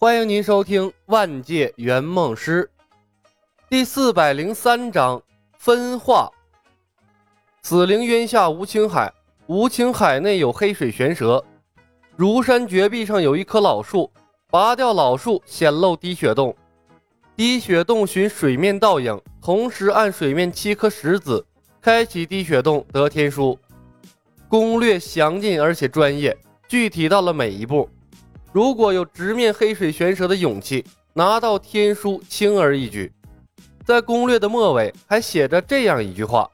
欢迎您收听《万界圆梦师》第四百零三章分化。死灵渊下无情海，无情海内有黑水玄蛇。如山绝壁上有一棵老树，拔掉老树显露滴血洞。滴血洞寻水面倒影，同时按水面七颗石子开启滴血洞得天书。攻略详尽而且专业，具体到了每一步。如果有直面黑水玄蛇的勇气，拿到天书轻而易举。在攻略的末尾还写着这样一句话：“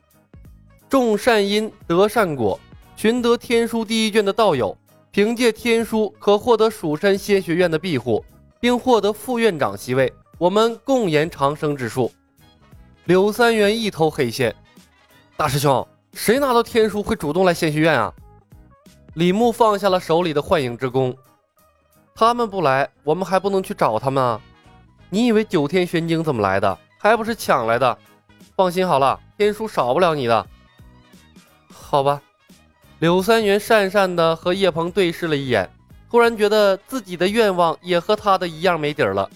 种善因得善果，寻得天书第一卷的道友，凭借天书可获得蜀山仙学院的庇护，并获得副院长席位。我们共言长生之术。”柳三元一头黑线，大师兄，谁拿到天书会主动来仙学院啊？李牧放下了手里的幻影之弓。他们不来，我们还不能去找他们啊！你以为九天玄经怎么来的？还不是抢来的？放心好了，天书少不了你的。好吧，柳三元讪讪的和叶鹏对视了一眼，突然觉得自己的愿望也和他的一样没底儿了。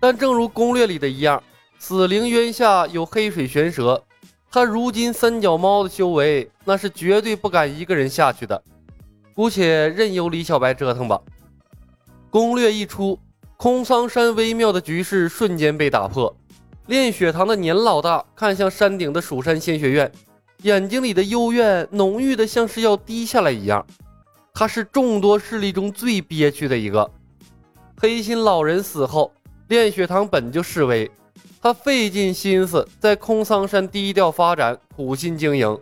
但正如攻略里的一样，死灵渊下有黑水玄蛇，他如今三脚猫的修为，那是绝对不敢一个人下去的。姑且任由李小白折腾吧。攻略一出，空桑山微妙的局势瞬间被打破。炼血堂的年老大看向山顶的蜀山仙学院，眼睛里的幽怨浓郁的像是要滴下来一样。他是众多势力中最憋屈的一个。黑心老人死后，炼血堂本就示威，他费尽心思在空桑山低调发展，苦心经营，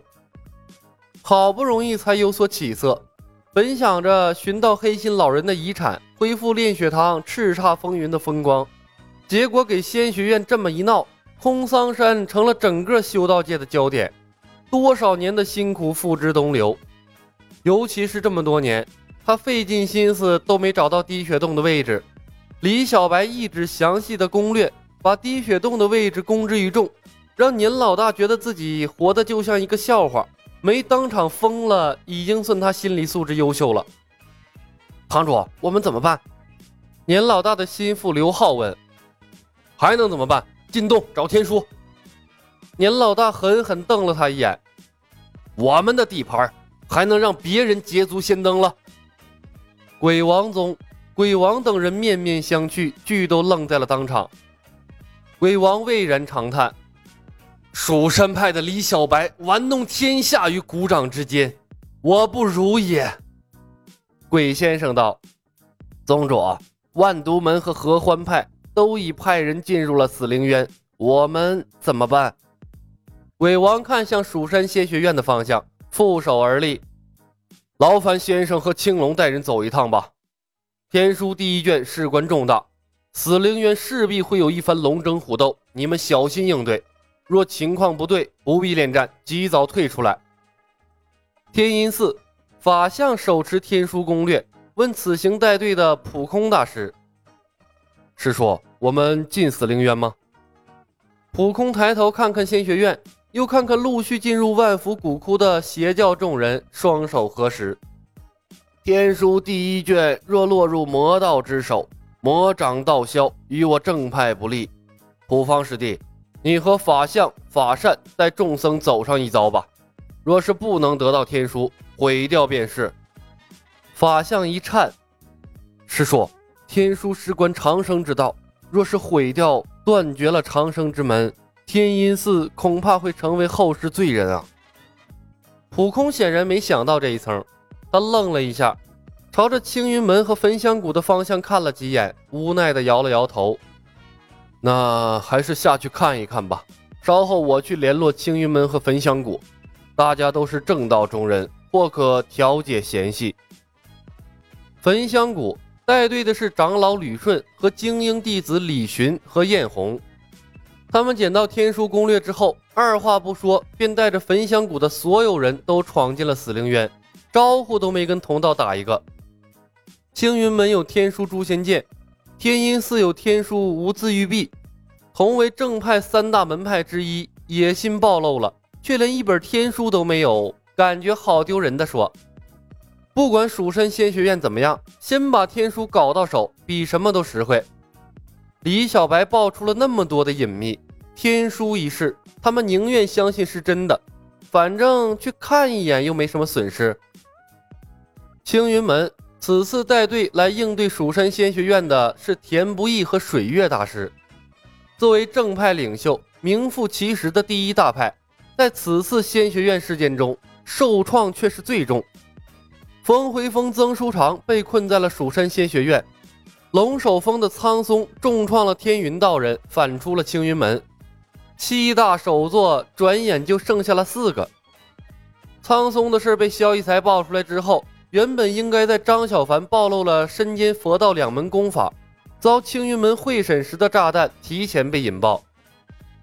好不容易才有所起色。本想着寻到黑心老人的遗产，恢复炼血堂叱咤风云的风光，结果给仙学院这么一闹，空桑山成了整个修道界的焦点，多少年的辛苦付之东流。尤其是这么多年，他费尽心思都没找到滴血洞的位置。李小白一纸详细的攻略，把滴血洞的位置公之于众，让年老大觉得自己活得就像一个笑话。没当场疯了，已经算他心理素质优秀了。堂主，我们怎么办？年老大的心腹刘浩问。还能怎么办？进洞找天书。年老大狠狠瞪了他一眼。我们的地盘还能让别人捷足先登了？鬼王宗、鬼王等人面面相觑，俱都愣在了当场。鬼王巍然长叹。蜀山派的李小白玩弄天下于股掌之间，我不如也。鬼先生道：“宗主，万毒门和合欢派都已派人进入了死灵渊，我们怎么办？”鬼王看向蜀山仙学院的方向，负手而立：“劳烦先生和青龙带人走一趟吧。天书第一卷事关重大，死灵渊势必会有一番龙争虎斗，你们小心应对。”若情况不对，不必恋战，及早退出来。天阴寺法相手持天书攻略，问此行带队的普空大师：“师叔，我们进死灵渊吗？”普空抬头看看仙学院，又看看陆续进入万福古窟的邪教众人，双手合十：“天书第一卷若落入魔道之手，魔掌道消，与我正派不利。普方师弟。”你和法相、法善带众僧走上一遭吧。若是不能得到天书，毁掉便是。法相一颤，师叔，天书事关长生之道，若是毁掉，断绝了长生之门，天阴寺恐怕会成为后世罪人啊。普空显然没想到这一层，他愣了一下，朝着青云门和焚香谷的方向看了几眼，无奈的摇了摇头。那还是下去看一看吧。稍后我去联络青云门和焚香谷，大家都是正道中人，或可调解嫌隙。焚香谷带队的是长老吕顺和精英弟子李寻和艳红。他们捡到天书攻略之后，二话不说，便带着焚香谷的所有人都闯进了死灵渊，招呼都没跟同道打一个。青云门有天书诛仙剑。天音寺有天书无字玉璧，同为正派三大门派之一，野心暴露了，却连一本天书都没有，感觉好丢人的说。不管蜀山仙学院怎么样，先把天书搞到手，比什么都实惠。李小白爆出了那么多的隐秘，天书一事，他们宁愿相信是真的，反正去看一眼又没什么损失。青云门此次带队来应对蜀山仙学院的是田不易和水月大师。作为正派领袖，名副其实的第一大派，在此次仙学院事件中受创却是最重。冯回峰、曾书长被困在了蜀山仙学院，龙首峰的苍松重创了天云道人，反出了青云门。七大首座转眼就剩下了四个。苍松的事被萧逸才爆出来之后，原本应该在张小凡暴露了身兼佛道两门功法，遭青云门会审时的炸弹提前被引爆。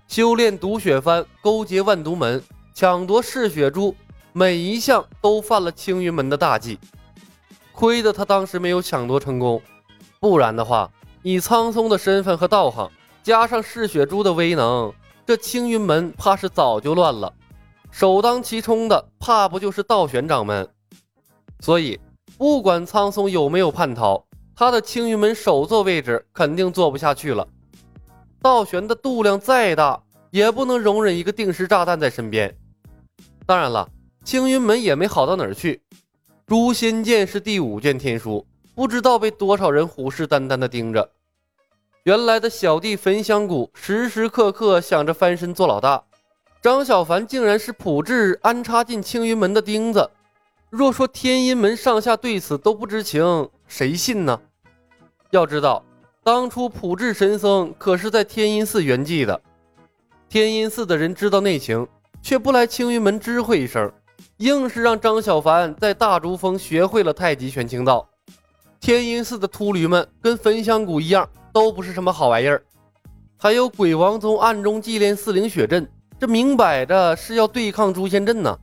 修炼毒血幡，勾结万毒门，抢夺嗜血珠。每一项都犯了青云门的大忌，亏得他当时没有抢夺成功，不然的话，以苍松的身份和道行，加上嗜血珠的威能，这青云门怕是早就乱了。首当其冲的，怕不就是道玄掌门？所以，不管苍松有没有叛逃，他的青云门首座位置肯定坐不下去了。道玄的度量再大，也不能容忍一个定时炸弹在身边。当然了。青云门也没好到哪儿去，诛仙剑是第五卷天书，不知道被多少人虎视眈眈地盯着。原来的小弟焚香谷时时刻刻想着翻身做老大，张小凡竟然是普智安插进青云门的钉子。若说天阴门上下对此都不知情，谁信呢？要知道，当初普智神僧可是在天阴寺圆寂的，天阴寺的人知道内情，却不来青云门知会一声。硬是让张小凡在大竹峰学会了太极拳清道。天阴寺的秃驴们跟焚香谷一样，都不是什么好玩意儿。还有鬼王宗暗中祭炼四灵血阵，这明摆着是要对抗诛仙阵呢。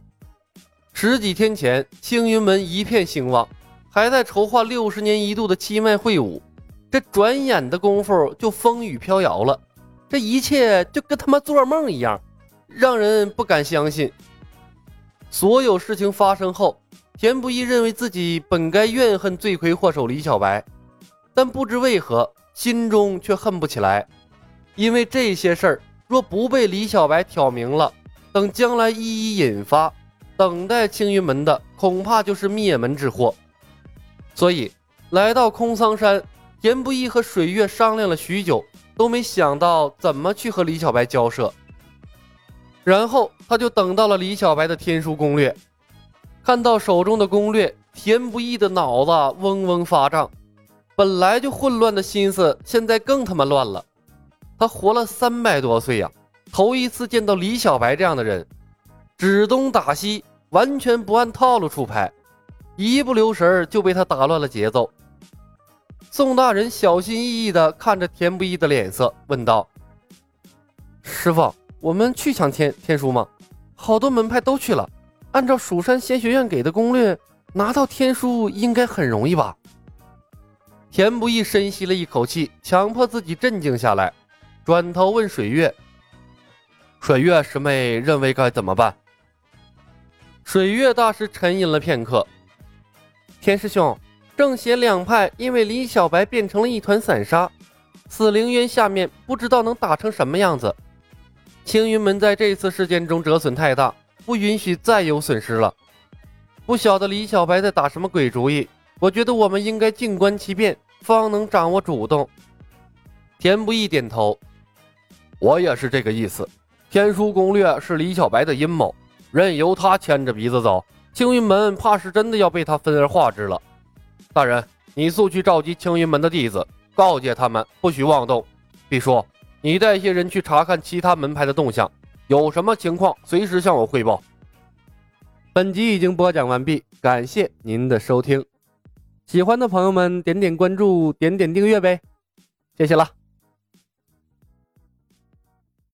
十几天前，青云门一片兴旺，还在筹划六十年一度的七脉会武，这转眼的功夫就风雨飘摇了。这一切就跟他妈做梦一样，让人不敢相信。所有事情发生后，田不易认为自己本该怨恨罪魁祸首李小白，但不知为何心中却恨不起来，因为这些事儿若不被李小白挑明了，等将来一一引发，等待青云门的恐怕就是灭门之祸。所以来到空桑山，田不易和水月商量了许久，都没想到怎么去和李小白交涉。然后他就等到了李小白的天书攻略，看到手中的攻略，田不易的脑子嗡嗡发胀，本来就混乱的心思现在更他妈乱了。他活了三百多岁呀，头一次见到李小白这样的人，指东打西，完全不按套路出牌，一不留神就被他打乱了节奏。宋大人小心翼翼地看着田不易的脸色，问道：“师傅。”我们去抢天天书吗？好多门派都去了。按照蜀山仙学院给的攻略，拿到天书应该很容易吧？田不易深吸了一口气，强迫自己镇静下来，转头问水月：“水月师妹认为该怎么办？”水月大师沉吟了片刻：“田师兄，正邪两派因为李小白变成了一团散沙，死灵渊下面不知道能打成什么样子。”青云门在这次事件中折损太大，不允许再有损失了。不晓得李小白在打什么鬼主意？我觉得我们应该静观其变，方能掌握主动。田不易点头，我也是这个意思。天书攻略是李小白的阴谋，任由他牵着鼻子走，青云门怕是真的要被他分而化之了。大人，你速去召集青云门的弟子，告诫他们不许妄动。毕叔。你带些人去查看其他门派的动向，有什么情况随时向我汇报。本集已经播讲完毕，感谢您的收听。喜欢的朋友们点点关注，点点订阅呗，谢谢了。